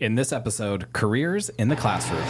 In this episode, careers in the classroom.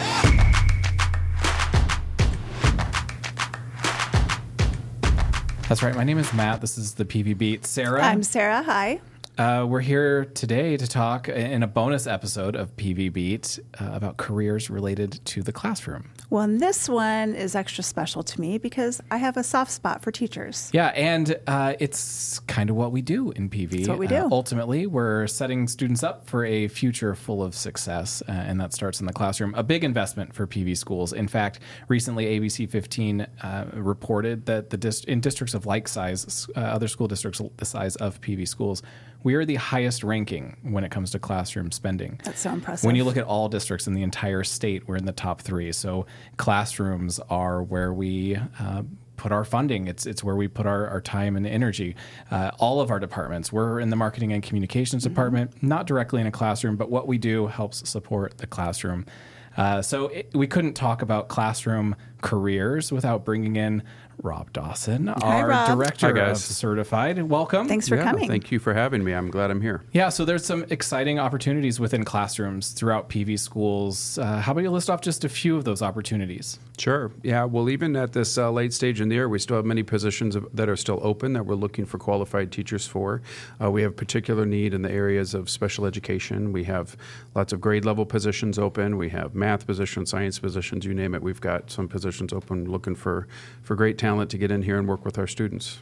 That's right. My name is Matt. This is the PV Beat. Sarah. I'm Sarah. Hi. Uh, we're here today to talk in a bonus episode of PV Beat uh, about careers related to the classroom. Well, and this one is extra special to me because I have a soft spot for teachers. Yeah, and uh, it's kind of what we do in PV. It's what we do. Uh, ultimately, we're setting students up for a future full of success, uh, and that starts in the classroom. A big investment for PV schools. In fact, recently ABC 15 uh, reported that the dist- in districts of like size, uh, other school districts the size of PV schools, we are the highest ranking when it comes to classroom spending. That's so impressive. When you look at all districts in the entire state, we're in the top three. So classrooms are where we uh, put our funding. It's it's where we put our, our time and energy. Uh, all of our departments. We're in the marketing and communications Mm-hmm. department, not directly in a classroom, but what we do helps support the classroom. Uh, so it, we couldn't talk about classroom careers without bringing in Rob Dawson, our Rob. director Hi, of. Certified. Welcome. Thanks for yeah, coming. Thank you for having me. I'm glad I'm here. Yeah, so there's some exciting opportunities within classrooms throughout PV schools. Uh, how about you list off just a few of those opportunities? Sure. Yeah. Well, even at this uh, late stage in the year, we still have many positions of, that are still open that we're looking for qualified teachers for. Uh, we have particular need in the areas of special education. We have lots of grade level positions open. We have math positions, science positions, you name it. We've got some positions open looking for, for great talent to get in here and work with our students.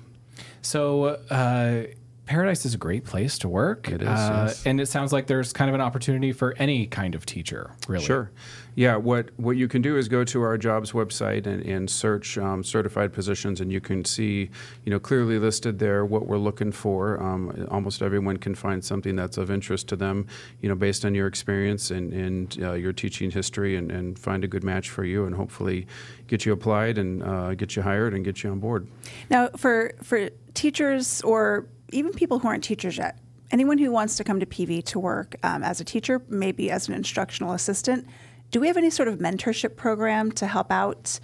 So, uh, Paradise is a great place to work. It is, Uh, yes. And it sounds like there's kind of an opportunity for any kind of teacher, really. Sure. Yeah. What what you can do is go to our jobs website and, and search um, certified positions, and you can see, you know, clearly listed there what we're looking for. Um, almost everyone can find something that's of interest to them, you know, based on your experience and, and uh, your teaching history, and, and find a good match for you, and hopefully get you applied and uh, get you hired and get you on board. Now, for for teachers or even people who aren't teachers yet, anyone who wants to come to PV to work um, as a teacher, maybe as an instructional assistant, do we have any sort of mentorship program to help out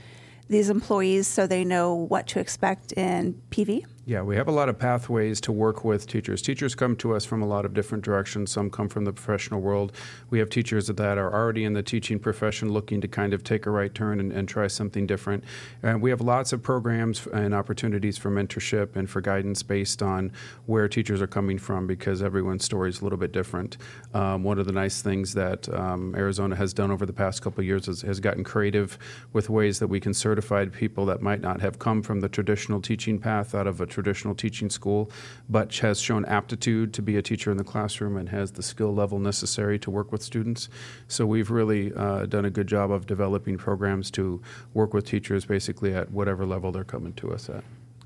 these employees so they know what to expect in PV? Yeah, we have a lot of pathways to work with teachers. Teachers come to us from a lot of different directions. Some come from the professional world. We have teachers that are already in the teaching profession looking to kind of take a right turn and, and try something different. And we have lots of programs and opportunities for mentorship and for guidance based on where teachers are coming from because everyone's story is a little bit different. Um, one of the nice things that um, Arizona has done over the past couple years is, has gotten creative with ways that we can certify people that might not have come from the traditional teaching path out of a traditional teaching school, but has shown aptitude to be a teacher in the classroom and has the skill level necessary to work with students. So we've really uh, done a good job of developing programs to work with teachers basically at whatever level they're coming to us at.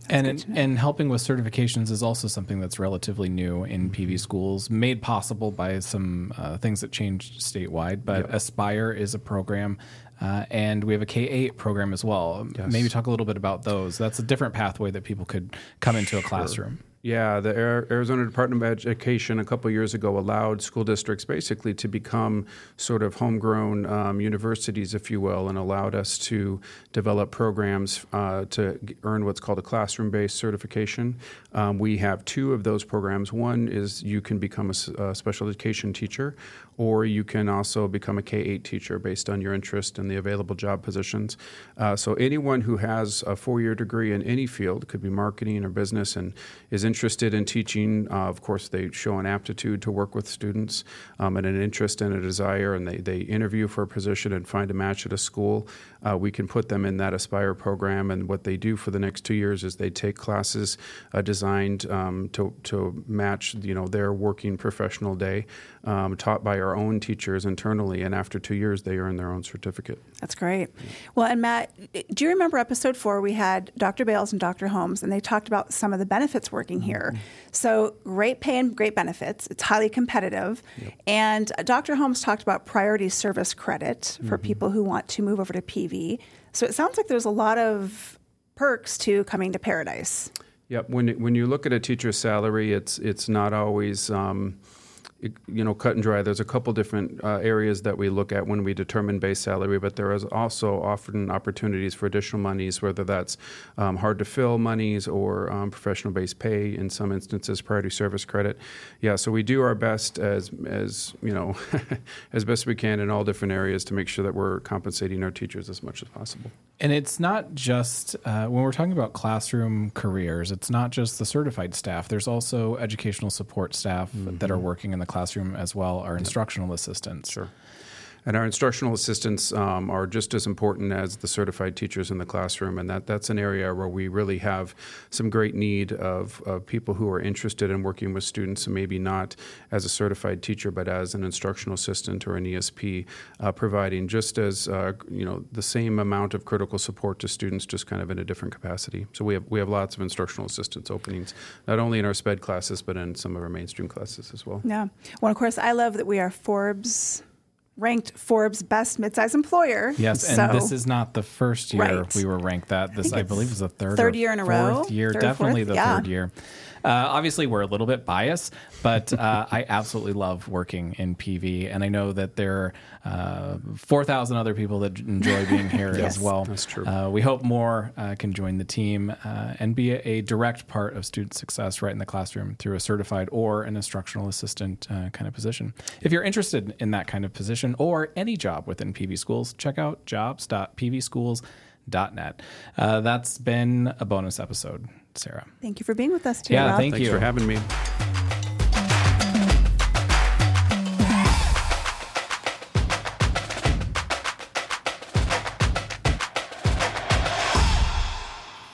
and in, and helping with certifications is also something that's relatively new in Mm-hmm. PV schools, made possible by some uh, things that changed statewide. But Aspire is a program, uh, and we have a K eight program as well. Yes. Maybe talk a little bit about those. That's a different pathway that people could come into a classroom. Yeah, the Arizona Department of Education a couple years ago allowed school districts basically to become sort of homegrown um, universities, if you will, and allowed us to develop programs uh, to earn what's called a classroom based certification. Um, we have two of those programs. One is you can become a special education teacher, or you can also become a K 8 teacher based on your interest in the available job positions. Uh, so, anyone who has a four year degree in any field, could be marketing or business, and is interested in teaching, uh, of course, they show an aptitude to work with students um, and an interest and a desire, and they, they interview for a position and find a match at a school. Uh, we can put them in that Aspire program, and what they do for the next two years is they take classes uh, designed um, to, to match, you know, their working professional day, um, taught by our own teachers internally, and after two years, they earn their own certificate. That's great. Well, and Matt, do you remember episode four? We had Dr. Bales and Dr. Holmes, and they talked about some of the benefits working here. So, great pay and great benefits. It's highly competitive. And uh, Dr. Holmes talked about priority service credit for people who want to move over to PV. So, it sounds like there's a lot of perks to coming to Paradise. Yep. When when you look at a teacher's salary, it's it's not always. Um, you know, cut and dry. There's a couple different uh, areas that we look at when we determine base salary, but there is also often opportunities for additional monies, whether that's um, hard to fill monies or um, professional based pay. In some instances, priority service credit. Yeah, so we do our best as as you know, as best we can in all different areas to make sure that we're compensating our teachers as much as possible. And it's not just uh, when we're talking about classroom careers, it's not just the certified staff. There's also educational support staff mm-hmm. that are working in the classroom as well, our instructional assistants. Sure. And our instructional assistants um, are just as important as the certified teachers in the classroom, and that, that's an area where we really have some great need of, of people who are interested in working with students, and maybe not as a certified teacher, but as an instructional assistant or an ESP, uh, providing just as uh, you know the same amount of critical support to students, just kind of in a different capacity. So we have we have lots of instructional assistants openings, not only in our SPED classes, but in some of our mainstream classes as well. Yeah. Well, of course, I love that we are Forbes ranked Forbes best midsize employer. Yes, and this is not the first year right. we were ranked that. This I, I believe is the third third year in a row. Year, third definitely fourth? the yeah. third year. Uh, obviously, we're a little bit biased, but uh, I absolutely love working in PV, and I know that there are uh, four thousand other people that enjoy being here yes, as well. That's true. Uh, we hope more uh, can join the team uh, and be a, a, direct part of student success right in the classroom through a certified or an instructional assistant kind of position. If you're interested in that kind of position or any job within PV schools, check out jobs.pvschools.net. Uh, that's been a bonus episode. Sarah. Thank you for being with us today. Yeah, Rob. thank Thanks you for having me.